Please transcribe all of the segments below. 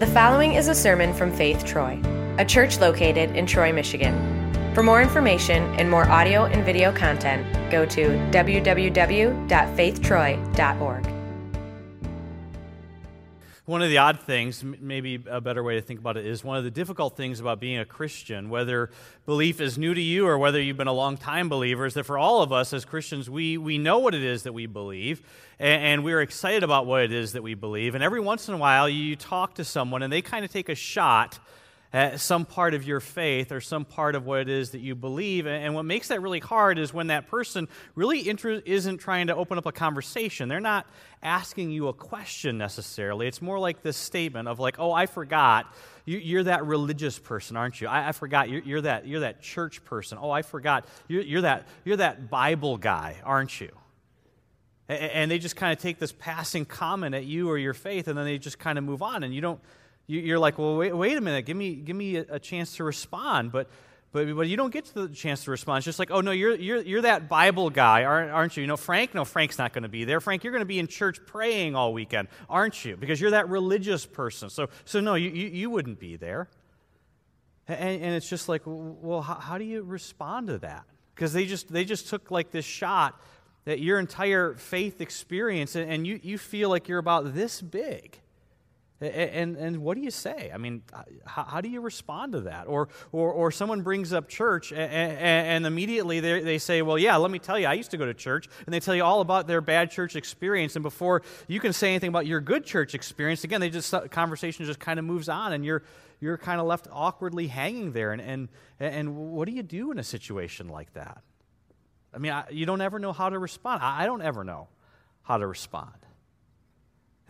The following is a sermon from Faith Troy, a church located in Troy, Michigan. For more information and more audio and video content, go to www.faithtroy.org. One of the odd things, maybe a better way to think about it, is one of the difficult things about being a Christian, whether belief is new to you or whether you've been a long time believer, is that for all of us as Christians, we, we know what it is that we believe, and, and we're excited about what it is that we believe. And every once in a while, you talk to someone and they kind of take a shot at some part of your faith or some part of what it is that you believe. And what makes that really hard is when that person really inter- isn't trying to open up a conversation. They're not asking you a question necessarily. It's more like this statement of like, "Oh, I forgot. You, are that religious person, aren't you? I, I forgot. You're, you're, that. You're that church person. Oh, I forgot. You're, you're that. You're that Bible guy, aren't you?" And they just kind of take this passing comment at you or your faith, and then they just kind of move on, and you don't you're like, well, wait, wait a minute, give me, give me a, chance to respond. But, but, but you don't get the chance to respond. It's just like, oh, no, you're, you're, you're that Bible guy, aren't you? You know, Frank? No, Frank's not going to be there. Frank, you're going to be in church praying all weekend, aren't you? Because you're that religious person. So, so no, you, you, you wouldn't be there. And, and it's just like, well, how, how do you respond to that? Because they just, they just took like this shot that your entire faith experience, and, and you, you feel like you're about this big. And, and what do you say? I mean, uh, how, how, do you respond to that? Or, or, or someone brings up church and, and immediately they, they say, Well, yeah, let me tell you, I used to go to church. And they tell you all about their bad church experience. And before you can say anything about your good church experience, again, they just, conversation just kind of moves on and you're, you're kind of left awkwardly hanging there. And, and, and what do you do in a situation like that? I mean, I, you don't ever know how to respond. I, I don't ever know how to respond.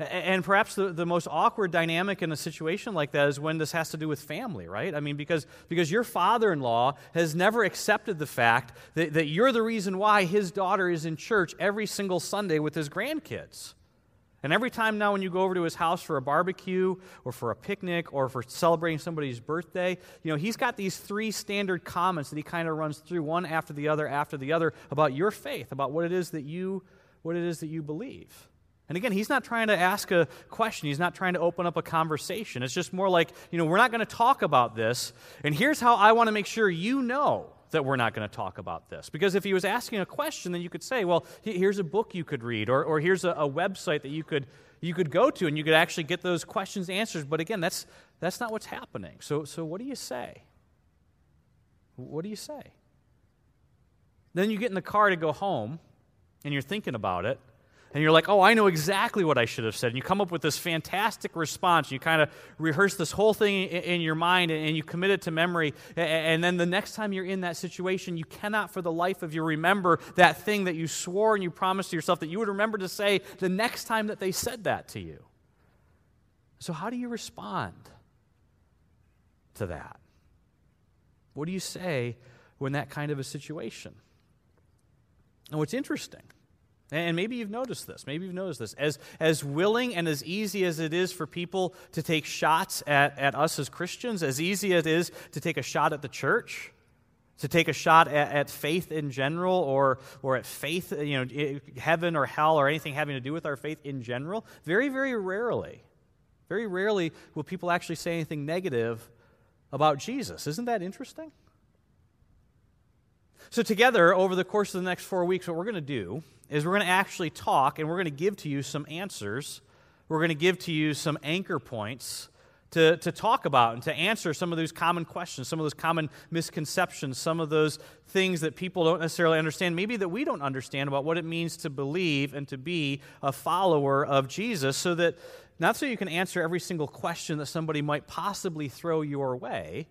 And perhaps the, the most awkward dynamic in a situation like that is when this has to do with family, right? I mean, because, because your father in law has never accepted the fact that, that you're the reason why his daughter is in church every single Sunday with his grandkids. And every time now, when you go over to his house for a barbecue or for a picnic or for celebrating somebody's birthday, you know, he's got these three standard comments that he kind of runs through one after the other after the other about your faith, about what it is that you, what it is that you believe. And again, he's not trying to ask a question. He's not trying to open up a conversation. It's just more like, you know, we're not going to talk about this. And here's how I want to make sure you know that we're not going to talk about this. Because if he was asking a question, then you could say, well, here's a book you could read, or, or here's a, a website that you could, you could go to, and you could actually get those questions answered. But again, that's, that's not what's happening. So, so what do you say? What do you say? Then you get in the car to go home, and you're thinking about it and you're like, oh, I know exactly what I should have said. And you come up with this fantastic response. You kind of rehearse this whole thing in your mind and you commit it to memory. And then the next time you're in that situation, you cannot for the life of you remember that thing that you swore and you promised to yourself that you would remember to say the next time that they said that to you. So, how do you respond to that? What do you say when that kind of a situation? And what's interesting and maybe you've noticed this. Maybe you've noticed this. As, as willing and as easy as it is for people to take shots at, at us as Christians, as easy as it is to take a shot at the church, to take a shot at, at faith in general, or, or at faith, you know, heaven or hell, or anything having to do with our faith in general, very, very rarely, very rarely will people actually say anything negative about Jesus. Isn't that interesting? So, together, over the course of the next four weeks, what we're going to do is we're going to actually talk and we're going to give to you some answers. We're going to give to you some anchor points to, to talk about and to answer some of those common questions, some of those common misconceptions, some of those things that people don't necessarily understand, maybe that we don't understand about what it means to believe and to be a follower of Jesus, so that not so you can answer every single question that somebody might possibly throw your way,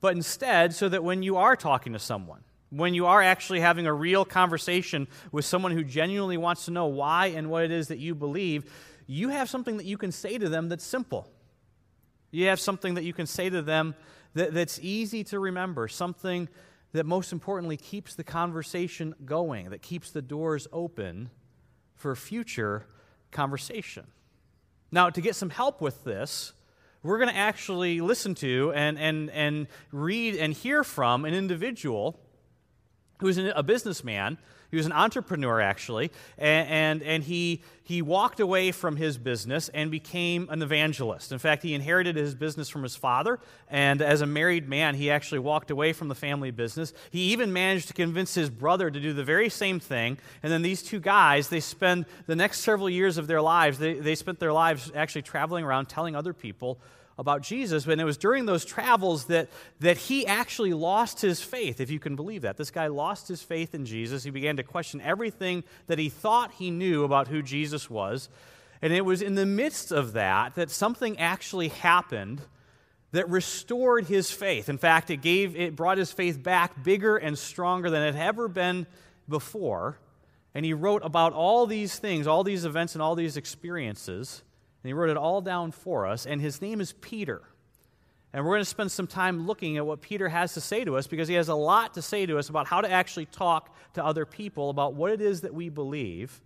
but instead so that when you are talking to someone, when you are actually having a real conversation with someone who genuinely wants to know why and what it is that you believe, you have something that you can say to them that's simple. You have something that you can say to them that, that's easy to remember, something that most importantly keeps the conversation going, that keeps the doors open for future conversation. Now, to get some help with this, we're going to actually listen to and, and, and read and hear from an individual who was a businessman. He was an entrepreneur, actually, and, and, and, he, he walked away from his business and became an evangelist. In fact, he inherited his business from his father, and as a married man, he actually walked away from the family business. He even managed to convince his brother to do the very same thing, and then these two guys, they spend the next several years of their lives, they, they spent their lives actually traveling around telling other people about Jesus, and it was during those travels that, that he actually lost his faith, if you can believe that. This guy lost his faith in Jesus. He began to question everything that he thought he knew about who Jesus was. And it was in the midst of that that something actually happened that restored his faith. In fact, it gave it brought his faith back bigger and stronger than it had ever been before. And he wrote about all these things, all these events and all these experiences. And he wrote it all down for us, and his name is Peter. And we're going to spend some time looking at what Peter has to say to us because he has a lot to say to us about how to actually talk to other people about what it is that we believe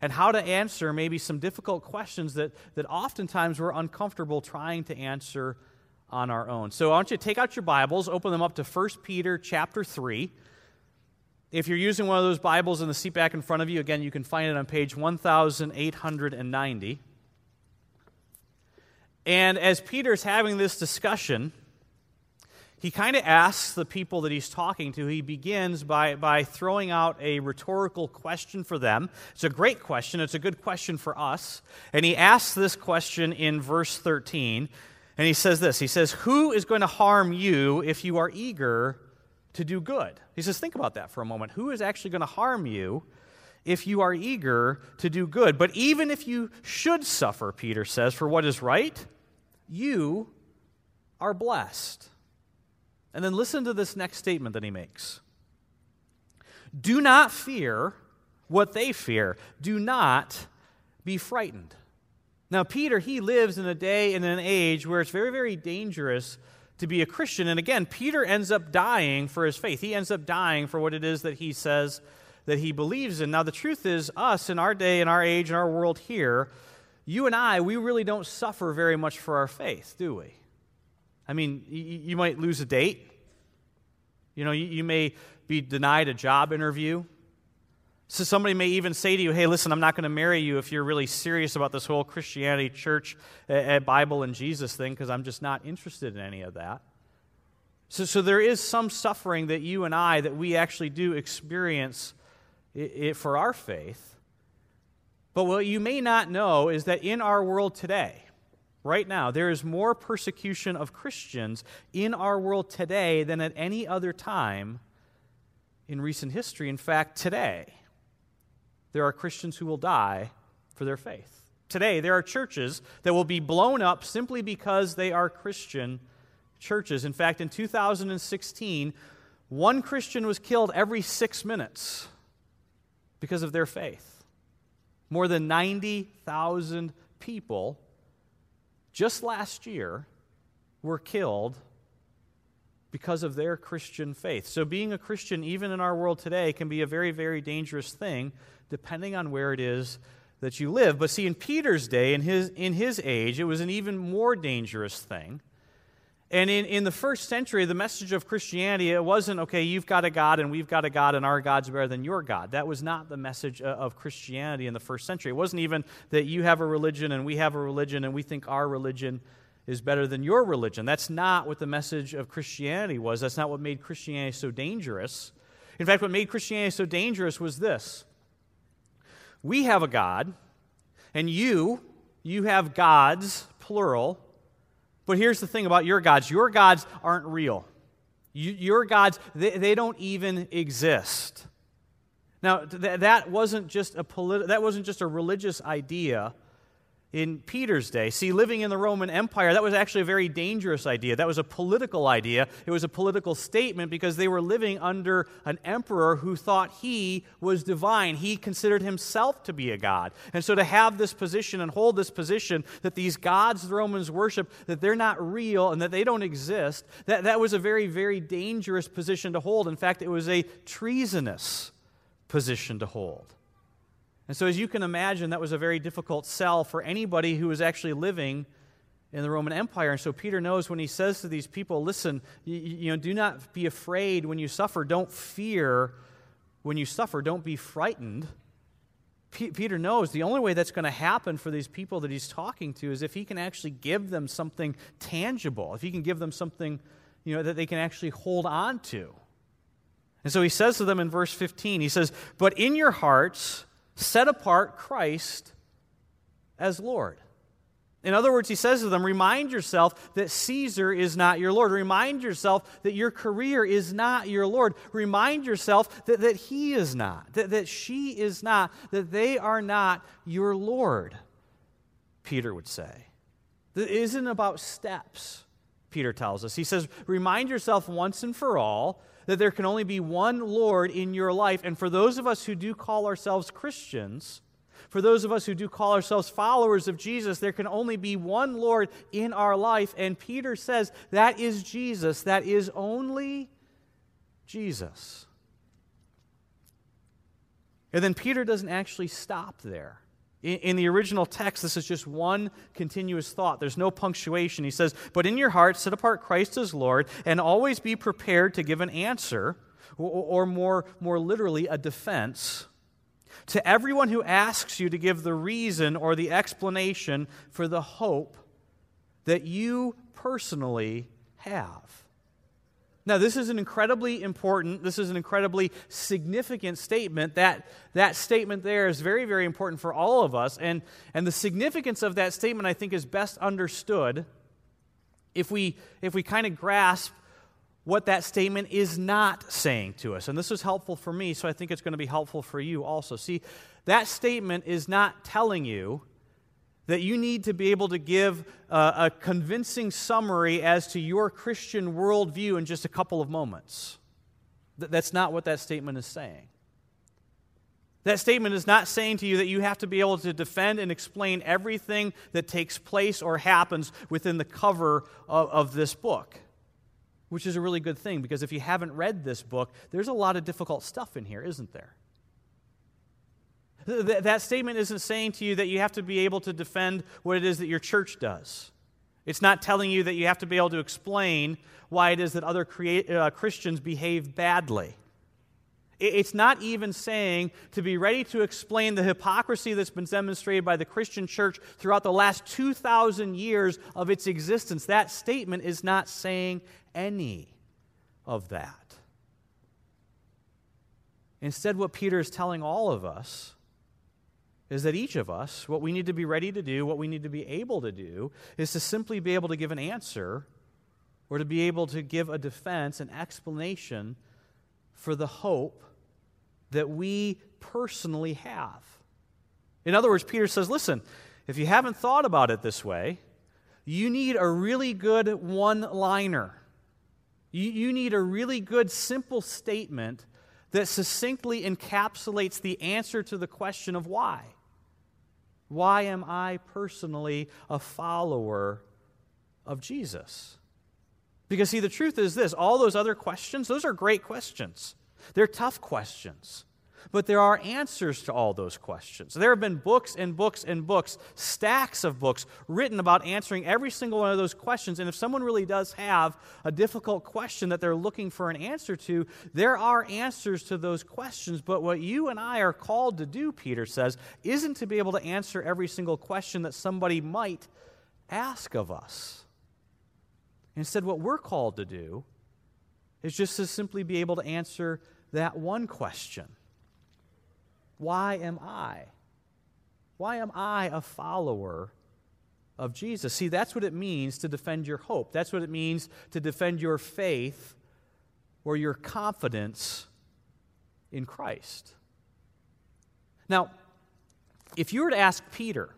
and how to answer maybe some difficult questions that, that oftentimes we're uncomfortable trying to answer on our own. So I want you to take out your Bibles, open them up to 1 Peter chapter 3. If you're using one of those Bibles in the seat back in front of you, again, you can find it on page 1890. And as Peter's having this discussion, he kind of asks the people that he's talking to, he begins by, by throwing out a rhetorical question for them. It's a great question, it's a good question for us. And he asks this question in verse 13. And he says this He says, Who is going to harm you if you are eager to do good? He says, Think about that for a moment. Who is actually going to harm you if you are eager to do good? But even if you should suffer, Peter says, for what is right, you are blessed. And then listen to this next statement that he makes Do not fear what they fear, do not be frightened. Now, Peter, he lives in a day and an age where it's very, very dangerous to be a Christian. And again, Peter ends up dying for his faith. He ends up dying for what it is that he says that he believes in. Now, the truth is, us in our day, in our age, in our world here, you and I, we really don't suffer very much for our faith, do we? I mean, you, you might lose a date. You know, you, you, may be denied a job interview. So somebody may even say to you, hey, listen, I'm not going to marry you if you're really serious about this whole Christianity, church, uh, Bible, and Jesus thing, because I'm just not interested in any of that. So, so there is some suffering that you and I, that we actually do experience it, it for our faith. But what you may not know is that in our world today, right now, there is more persecution of Christians in our world today than at any other time in recent history. In fact, today, there are Christians who will die for their faith. Today, there are churches that will be blown up simply because they are Christian churches. In fact, in 2016, one Christian was killed every six minutes because of their faith. More than 90,000 people just last year were killed because of their Christian faith. So, being a Christian, even in our world today, can be a very, very dangerous thing depending on where it is that you live. But see, in Peter's day, in his, in his age, it was an even more dangerous thing and in, in the first century, the message of Christianity, it wasn't, okay, you've got a God and we've got a God and our God's better than your God. That was not the message uh, of Christianity in the first century. It wasn't even that you have a religion and we have a religion and we think our religion is better than your religion. That's not what the message of Christianity was. That's not what made Christianity so dangerous. In fact, what made Christianity so dangerous was this we have a God, and you, you have gods, plural but here's the thing about your gods your gods aren't real. You, your gods, they, they don't even exist. Now, th- that, wasn't just a politi- that wasn't just a religious idea in Peter's day. See, living in the Roman Empire, that was actually a very dangerous idea. That was a political idea. It was a political statement because they were living under an emperor who thought he was divine. He considered himself to be a god. And so to have this position and hold this position that these gods the Romans worship, that they're not real and that they don't exist, that, that was a very, very dangerous position to hold. In fact, it was a treasonous position to hold. And so, as you can imagine, that was a very difficult sell for anybody who was actually living in the Roman Empire. And so, Peter knows when he says to these people, listen, you, you know, do not be afraid when you suffer. Don't fear when you suffer, don't be frightened. P- Peter knows the only way that's going to happen for these people that he's talking to is if he can actually give them something tangible, if he can give them something you know, that they can actually hold on to. And so he says to them in verse 15, he says, But in your hearts, set apart Christ as Lord. In other words, he says to them, remind yourself that Caesar is not your Lord. Remind yourself that your career is not your Lord. Remind yourself that, that he is not, that, that she is not, that they are not your Lord, Peter would say. It isn't about steps, Peter tells us. He says, remind yourself once and for all that there can only be one Lord in your life. And for those of us who do call ourselves Christians, for those of us who do call ourselves followers of Jesus, there can only be one Lord in our life. And Peter says that is Jesus. That is only Jesus. And then Peter doesn't actually stop there. In, in, the original text, this is just one continuous thought. There's no punctuation. He says, But in your heart, set apart Christ as Lord, and always be prepared to give an answer, or, or more, more literally, a defense to everyone who asks you to give the reason or the explanation for the hope that you personally have. Now, this is an incredibly important, this is an incredibly significant statement. That, that statement there is very, very important for all of us. And, and the significance of that statement, I think, is best understood if we, if we kind of grasp what that statement is not saying to us. And this is helpful for me, so I think it's going to be helpful for you also. See, that statement is not telling you that you need to be able to give a, a convincing summary as to your Christian worldview in just a couple of moments. Th- that's not what that statement is saying. That statement is not saying to you that you have to be able to defend and explain everything that takes place or happens within the cover of, of this book which is a really good thing because if you haven't read this book, there's a lot of difficult stuff in here, isn't there? Th- that statement isn't saying to you that you have to be able to defend what it is that your church does. It's not telling you that you have to be able to explain why it is that other uh, Christians behave badly. It's not even saying to be ready to explain the hypocrisy that's been demonstrated by the Christian church throughout the last 2,000 years of its existence. That statement is not saying any of that. Instead, what Peter is telling all of us is that each of us, what we need to be ready to do, what we need to be able to do, is to simply be able to give an answer or to be able to give a defense, an explanation for the hope that we personally have. In other words, Peter says, listen, if you haven't thought about it this way, you need a really good one liner. You, you need a really good, simple statement that succinctly encapsulates the answer to the question of why. Why am I personally a follower of Jesus? Because, see, the truth is this all those other questions, those are great questions. They're tough questions. But there are answers to all those questions. There have been books and books and books, stacks of books written about answering every single one of those questions. And if someone really does have a difficult question that they're looking for an answer to, there are answers to those questions. But what you and I are called to do, Peter says, isn't to be able to answer every single question that somebody might ask of us. Instead, what we're called to do is just to simply be able to answer that one question Why am I? Why am I a follower of Jesus? See, that's what it means to defend your hope. That's what it means to defend your faith or your confidence in Christ. Now, if you were to ask Peter,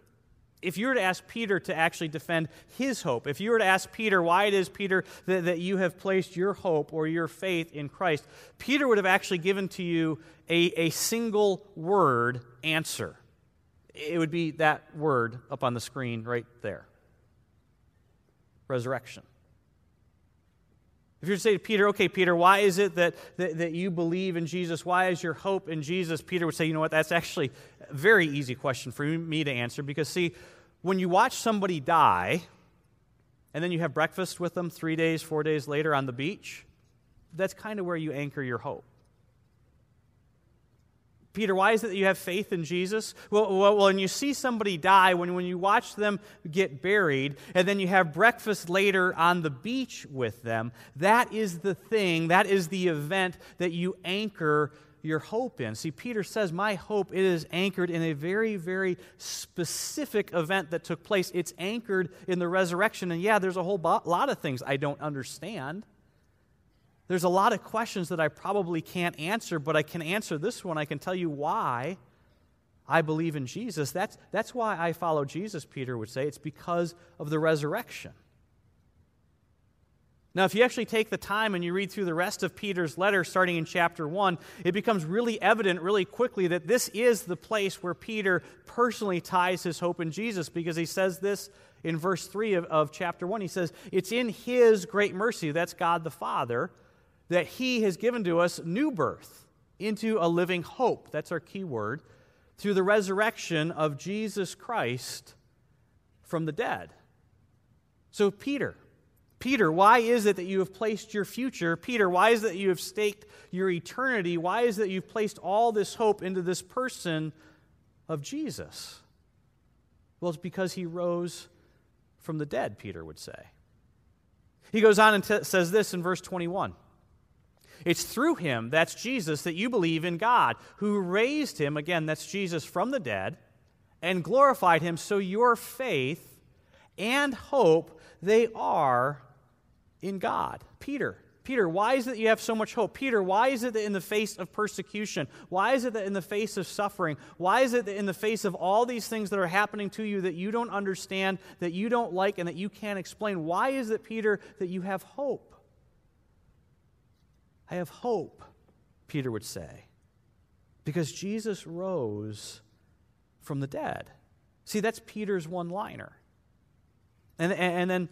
if you were to ask Peter to actually defend his hope, if you were to ask Peter why it is, Peter, that, that you have placed your hope or your faith in Christ, Peter would have actually given to you a, a single word answer. It would be that word up on the screen right there resurrection. If you were to say to Peter, okay, Peter, why is it that, that, that, you believe in Jesus? Why is your hope in Jesus? Peter would say, you know what, that's actually a very easy question for me to answer because, see, when you watch somebody die and then you have breakfast with them three days, four days later on the beach, that's kind of where you anchor your hope. Peter, why is it that you have faith in Jesus? Well, well, when you see somebody die, when, when you watch them get buried, and then you have breakfast later on the beach with them, that is the thing, that is the event that you anchor your hope in. See, Peter says, My hope it is anchored in a very, very specific event that took place. It's anchored in the resurrection. And yeah, there's a whole bo- lot of things I don't understand. There's a lot of questions that I probably can't answer, but I can answer this one. I can tell you why I believe in Jesus. That's, that's why I follow Jesus, Peter would say. It's because of the resurrection. Now, if you actually take the time and you read through the rest of Peter's letter, starting in chapter 1, it becomes really evident really quickly that this is the place where Peter personally ties his hope in Jesus because he says this in verse 3 of, of chapter 1. He says, It's in his great mercy, that's God the Father, that he has given to us new birth into a living hope. That's our key word. Through the resurrection of Jesus Christ from the dead. So, Peter, Peter, why is it that you have placed your future? Peter, why is it that you have staked your eternity? Why is it that you've placed all this hope into this person of Jesus? Well, it's because he rose from the dead, Peter would say. He goes on and t- says this in verse 21. It's through him, that's Jesus, that you believe in God, who raised him, again, that's Jesus, from the dead, and glorified him, so your faith and hope, they are in God. Peter, Peter, why is it that you have so much hope? Peter, why is it that in the face of persecution, why is it that in the face of suffering, why is it that in the face of all these things that are happening to you that you don't understand, that you don't like, and that you can't explain, why is it, Peter, that you have hope? I have hope, Peter would say, because Jesus rose from the dead. See, that's Peter's one liner. And, and then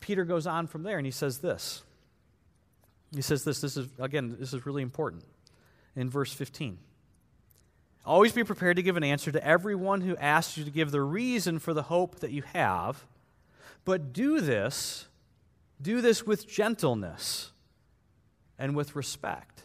Peter goes on from there and he says this. He says this, this is, again, this is really important. In verse 15. Always be prepared to give an answer to everyone who asks you to give the reason for the hope that you have, but do this, do this with gentleness and with respect.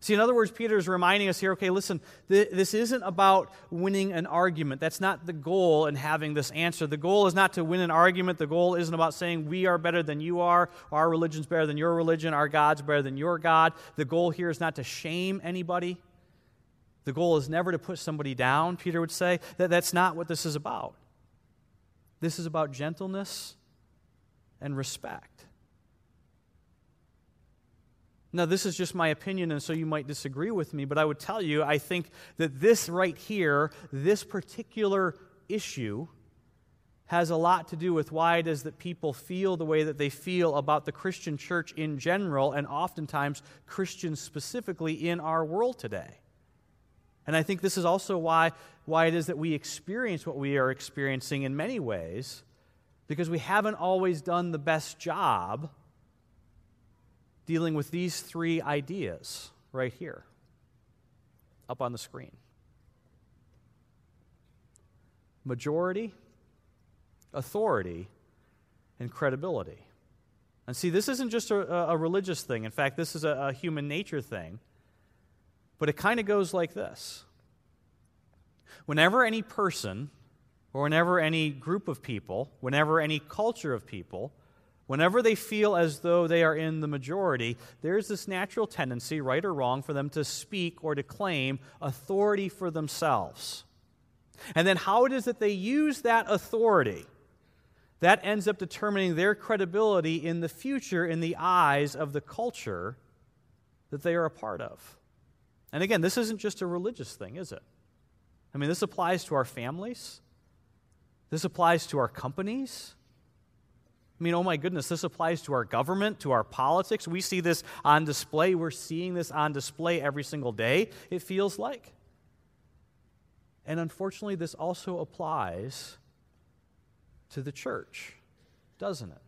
See, in other words, Peter is reminding us here okay, listen, th- this isn't about winning an argument. That's not the goal in having this answer. The goal is not to win an argument. The goal isn't about saying we are better than you are, our religion's better than your religion, our God's better than your God. The goal here is not to shame anybody. The goal is never to put somebody down, Peter would say. That, that's not what this is about. This is about gentleness and respect. Now, this is just my opinion, and so you might disagree with me, but I would tell you, I think that this right here, this particular issue, has a lot to do with why it is that people feel the way that they feel about the Christian church in general, and oftentimes Christians specifically in our world today. And I think this is also why, why it is that we experience what we are experiencing in many ways, because we haven't always done the best job dealing with these three ideas right here up on the screen majority, authority, and credibility. And see, this isn't just a, a religious thing. In fact, this is a, a human nature thing. But it kind of goes like this Whenever any person, or whenever any group of people, whenever any culture of people Whenever they feel as though they are in the majority, there's this natural tendency, right or wrong, for them to speak or to claim authority for themselves. And then how it is that they use that authority, that ends up determining their credibility in the future in the eyes of the culture that they are a part of. And again, this isn't just a religious thing, is it? I mean, this applies to our families, this applies to our companies. I mean, oh my goodness, this applies to our government, to our politics. We see this on display. We're seeing this on display every single day, it feels like. And unfortunately, this also applies to the church, doesn't it?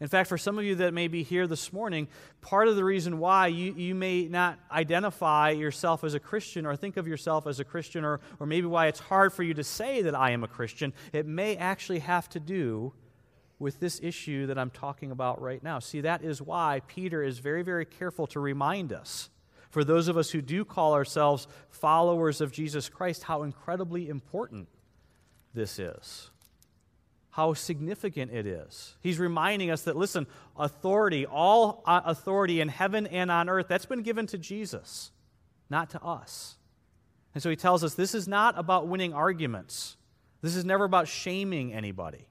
In fact, for some of you that may be here this morning, part of the reason why you, you may not identify yourself as a Christian or think of yourself as a Christian, or, or maybe why it's hard for you to say that I am a Christian, it may actually have to do with this issue that I'm talking about right now. See, that is why Peter is very, very careful to remind us for those of us who do call ourselves followers of Jesus Christ, how incredibly important this is. How significant it is. He's reminding us that, listen, authority, all uh, authority in heaven and on earth, that's been given to Jesus, not to us. And so he tells us this is not about winning arguments. This is never about shaming anybody.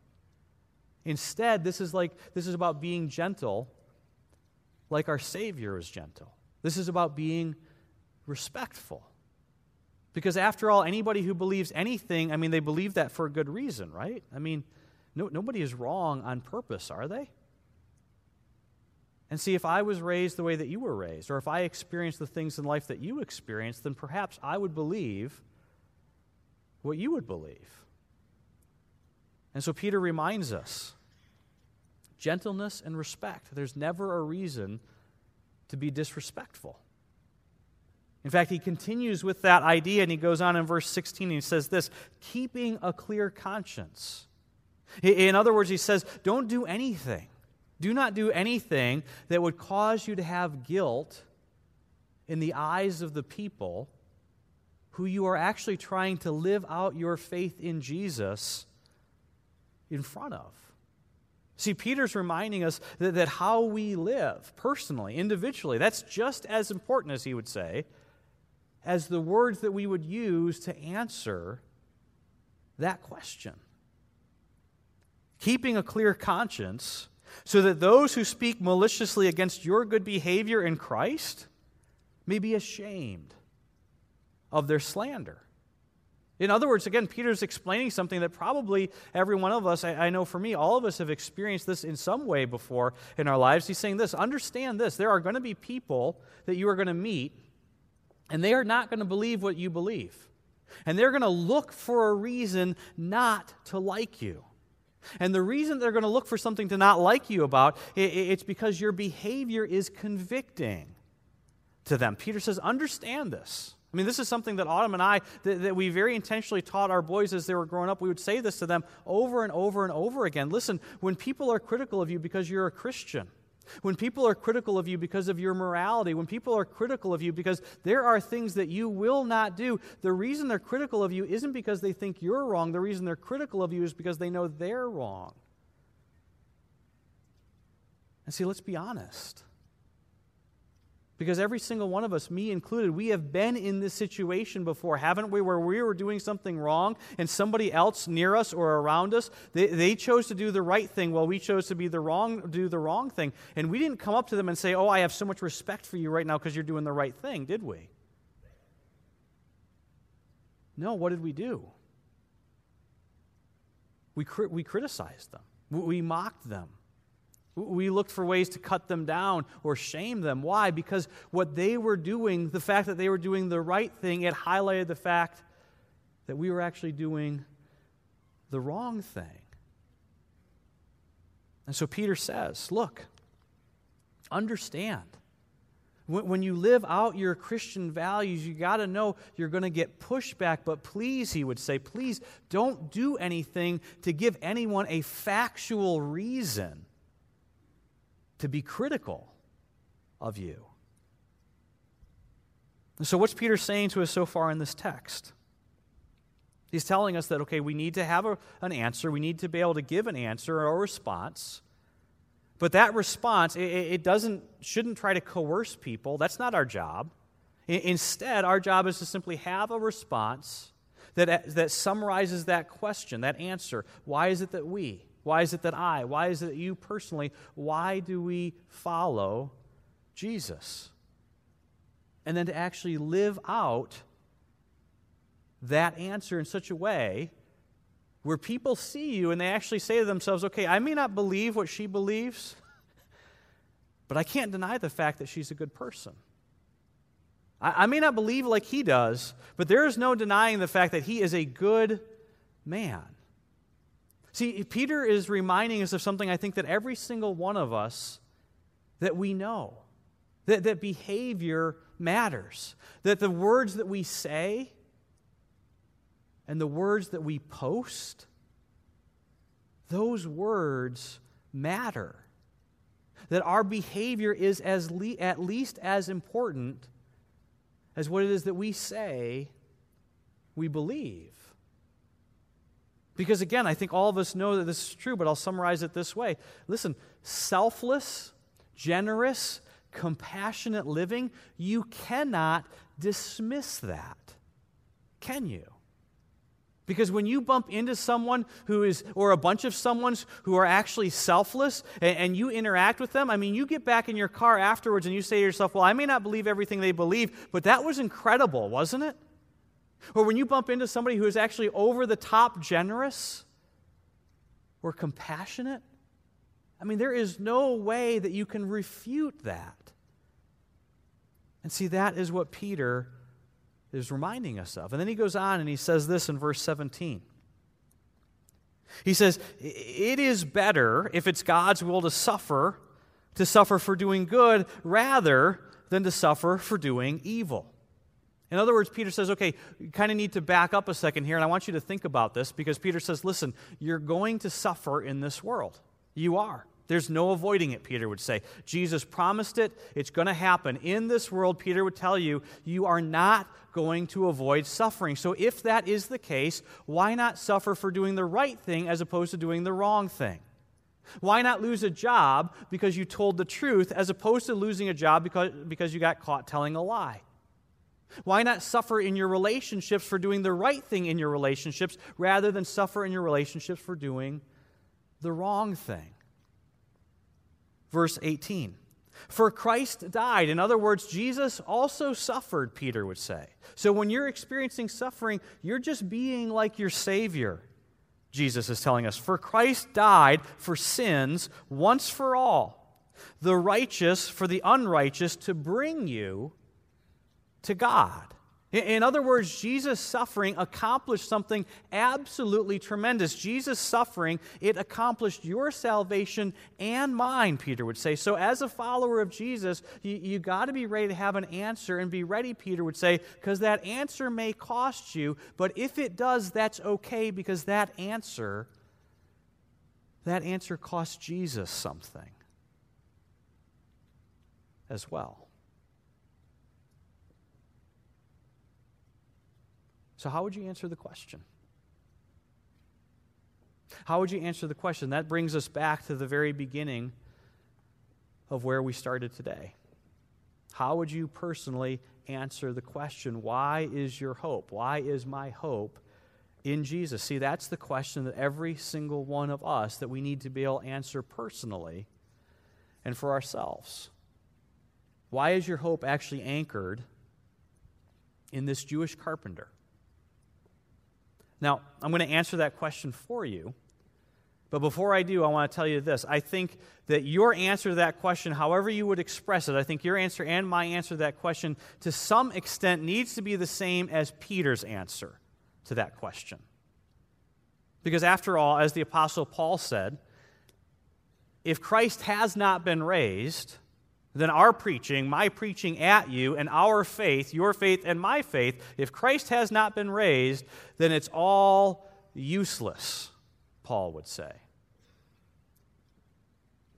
Instead, this is like this is about being gentle like our Savior is gentle. This is about being respectful. Because after all, anybody who believes anything, I mean, they believe that for a good reason, right? I mean, no, nobody is wrong on purpose, are they? And see, if I was raised the way that you were raised, or if I experienced the things in life that you experienced, then perhaps I would believe what you would believe. And so Peter reminds us gentleness and respect. There's never a reason to be disrespectful. In fact, he continues with that idea and he goes on in verse 16 and he says this keeping a clear conscience. In other words, he says, don't do anything. Do not do anything that would cause you to have guilt in the eyes of the people who you are actually trying to live out your faith in Jesus in front of. See, Peter's reminding us that, that how we live personally, individually, that's just as important, as he would say, as the words that we would use to answer that question. Keeping a clear conscience so that those who speak maliciously against your good behavior in Christ may be ashamed of their slander. In other words, again, Peter's explaining something that probably every one of us, I, I, know for me, all of us have experienced this in some way before in our lives. He's saying this understand this. There are going to be people that you are going to meet, and they are not going to believe what you believe. And they're going to look for a reason not to like you. And the reason they're going to look for something to not like you about, it's because your behavior is convicting to them. Peter says, understand this. I mean, this is something that Autumn and I, that, that, we very intentionally taught our boys as they were growing up. We would say this to them over and over and over again. Listen, when people are critical of you because you're a Christian, when people are critical of you because of your morality, when people are critical of you because there are things that you will not do, the reason they're critical of you isn't because they think you're wrong. The reason they're critical of you is because they know they're wrong. And see, let's be honest. Because every single one of us, me included, we have been in this situation before, haven't we? Where we were doing something wrong and somebody else near us or around us, they, they chose to do the right thing while we chose to be the wrong, do the wrong thing. And we didn't come up to them and say, Oh, I have so much respect for you right now because you're doing the right thing, did we? No, what did we do? We, we criticized them, we mocked them. We looked for ways to cut them down or shame them. Why? Because what they were doing, the fact that they were doing the right thing, it highlighted the fact that we were actually doing the wrong thing. And so Peter says, Look, understand. When you live out your Christian values, you got to know you're going to get pushback. But please, he would say, please don't do anything to give anyone a factual reason to be critical of you. so, what's Peter saying to us so far in this text? He's telling us that, okay, we need to have a, an answer, we need to be able to give an answer or a response. But that response, it, it doesn't, shouldn't try to coerce people. That's not our job. instead, our job is to simply have a response that, that summarizes that question, that answer. Why is it that we? Why is it that I? Why is it that you personally? Why do we follow Jesus? And then to actually live out that answer in such a way where people see you and they actually say to themselves, okay, I may not believe what she believes, but I can't deny the fact that she's a good person. I, may not believe like he does, but there is no denying the fact that he is a good man. See, Peter is reminding us of something I think that every single one of us that we know. That, that behavior matters. That the words that we say and the words that we post, those words matter. That our behavior is as le- at least as important as what it is that we say we believe. Because again, I think all of us know that this is true, but I'll summarize it this way. Listen, selfless, generous, compassionate living, you cannot dismiss that. Can you? Because when you bump into someone who is, or a bunch of someone's who are actually selfless, and, and, you interact with them, I mean, you get back in your car afterwards and you say to yourself, Well, I may not believe everything they believe, but that was incredible, wasn't it? Or when you bump into somebody who is actually over the top generous or compassionate, I mean, there is no way that you can refute that. And see, that is what Peter is reminding us of. And then he goes on and he says this in verse 17. He says, It is better, if it's God's will to suffer, to suffer for doing good rather than to suffer for doing evil. In other words, Peter says, okay, you kind of need to back up a second here, and I want you to think about this because Peter says, listen, you're going to suffer in this world. You are. There's no avoiding it, Peter would say. Jesus promised it. It's going to happen. In this world, Peter would tell you, you are not going to avoid suffering. So, if that is the case, why not suffer for doing the right thing as opposed to doing the wrong thing? Why not lose a job because you told the truth as opposed to losing a job because, because you got caught telling a lie? Why not suffer in your relationships for doing the right thing in your relationships rather than suffer in your relationships for doing the wrong thing? Verse 18. For Christ died. In other words, Jesus also suffered, Peter would say. So when you're experiencing suffering, you're just being like your Savior, Jesus is telling us. For Christ died for sins once for all, the righteous for the unrighteous, to bring you to God. In other words, Jesus' suffering accomplished something absolutely tremendous. Jesus' suffering, it accomplished your salvation and mine, Peter would say. So, as a follower of Jesus, you, you got to be ready to have an answer and be ready, Peter would say, because that answer may cost you, but if it does, that's okay because that answer, that answer cost Jesus something as well. So, how would you answer the question? How would you answer the question? That brings us back to the very beginning of where we started today. How would you personally answer the question, why is your hope? Why is my hope in Jesus? See, that's the question that every single one of us that we need to be able to answer personally and for ourselves. Why is your hope actually anchored in this Jewish carpenter? Now, I'm going to answer that question for you. But before I do, I want to tell you this. I think that your answer to that question, however you would express it, I think your answer and my answer to that question, to some extent, needs to be the same as Peter's answer to that question. Because after all, as the Apostle Paul said, if Christ has not been raised, then our preaching, my preaching at you, and our faith, your faith and my faith, if Christ has not been raised, then it's all useless, Paul would say.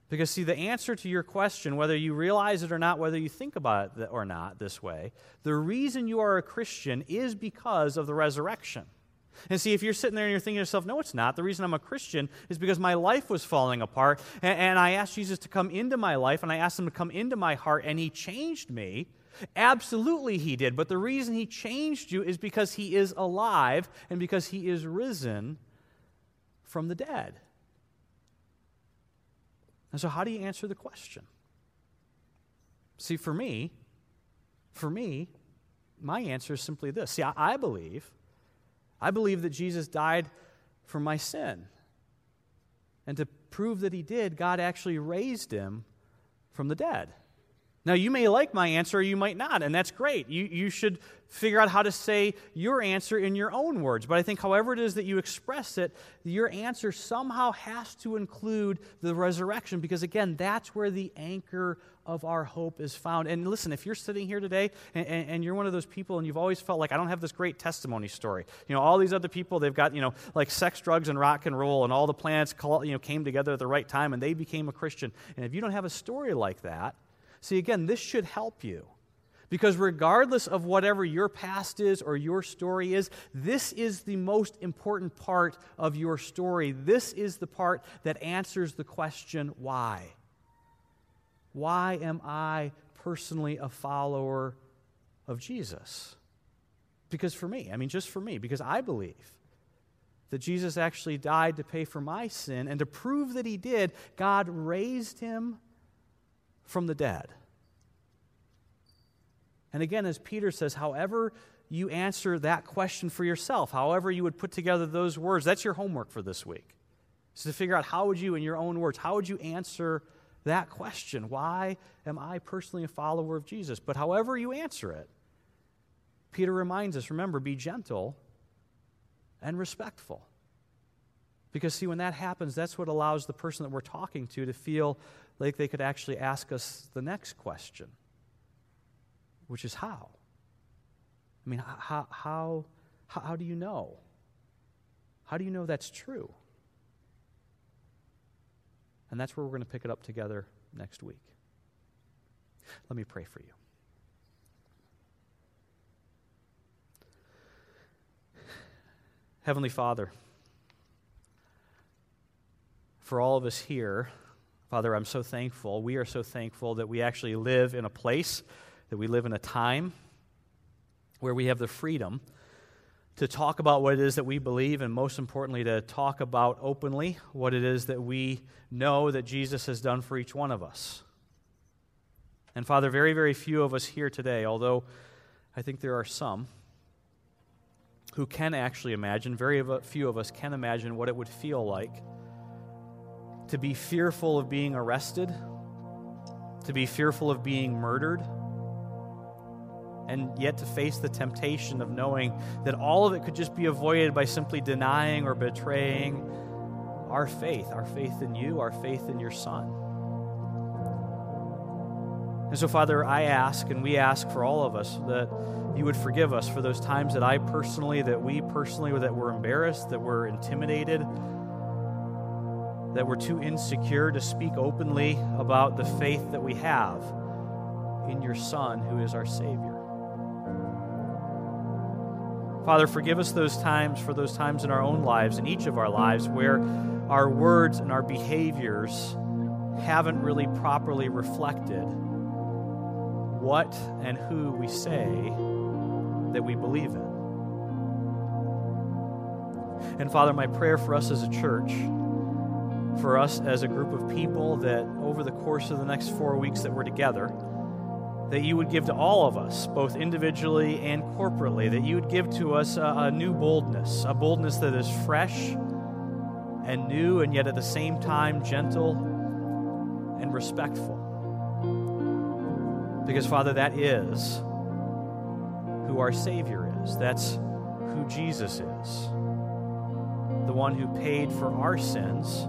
Because, see, the answer to your question, whether you realize it or not, whether you think about it or not this way, the reason you are a Christian is because of the resurrection. And see, if you're sitting there and you're thinking to yourself, no, it's not. The reason I'm a Christian is because my life was falling apart. And, and, I asked Jesus to come into my life, and I asked him to come into my heart, and he changed me. Absolutely, he did. But the reason he changed you is because he is alive and because he is risen from the dead. And so, how do you answer the question? See, for me, for me, my answer is simply this. See, I, I believe I believe that Jesus died for my sin. And to prove that he did, God actually raised him from the dead. Now, you may like my answer or you might not, and that's great. You, you should figure out how to say your answer in your own words. But I think, however it is that you express it, your answer somehow has to include the resurrection, because again, that's where the anchor of our hope is found. And listen, if you're sitting here today and, and, and, you're one of those people and you've always felt like, I don't have this great testimony story. You know, all these other people, they've got, you know, like sex, drugs, and rock and roll, and all the planets you know, came together at the right time and they became a Christian. And if you don't have a story like that, See, again, this should help you. Because regardless of whatever your past is or your story is, this is the most important part of your story. This is the part that answers the question why? Why am I personally a follower of Jesus? Because for me, I mean, just for me, because I believe that Jesus actually died to pay for my sin, and to prove that he did, God raised him from the dead. And again, as Peter says, however you answer that question for yourself, however you would put together those words, that's your homework for this week. Is to figure out how would you, in your own words, how would you answer that question? Why am I personally a follower of Jesus? But however you answer it, Peter reminds us remember, be gentle and respectful. Because, see, when that happens, that's what allows the person that we're talking to to feel like they could actually ask us the next question which is how. I mean, how, how, how do you know? How do you know that's true? And that's where we're going to pick it up together next week. Let me pray for you. Heavenly Father, for all of us here, Father, I'm so thankful. We are so thankful that we actually live in a place that we live in a time where we have the freedom to talk about what it is that we believe, and most importantly, to talk about openly what it is that we know that Jesus has done for each one of us. And Father, very, very few of us here today, although I think there are some who can actually imagine, very few of us can imagine what it would feel like to be fearful of being arrested, to be fearful of being murdered and yet to face the temptation of knowing that all of it could just be avoided by simply denying or betraying our faith, our faith in you, our faith in your Son. And so, Father, I ask and we ask for all of us that you would forgive us for those times that I personally, that we personally, that we're embarrassed, that we're intimidated, that we're too insecure to speak openly about the faith that we have in your Son who is our Savior. Father, forgive us those times for those times in our own lives, in each of our lives, where our words and our behaviors haven't really properly reflected what and who we say that we believe in. And Father, my prayer for us as a church, for us as a group of people, that over the course of the next four weeks that we're together, that you would give to all of us, both individually and corporately, that you would give to us a, a, new boldness, a boldness that is fresh and new, and yet at the same time gentle and respectful. Because, Father, that is who our Savior is. That's who Jesus is. The one who paid for our sins.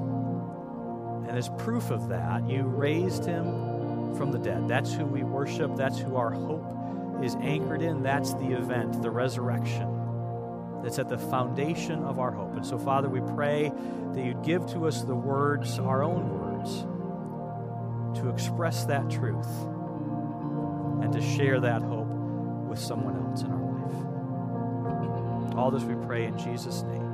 And as proof of that, you raised him from the dead. That's who we worship. That's who our hope is anchored in. That's the event, the resurrection. That's at the foundation of our hope. And so, Father, we pray that you'd give to us the words, our own words, to express that truth and to share that hope with someone else in our life. All this we pray in Jesus' name.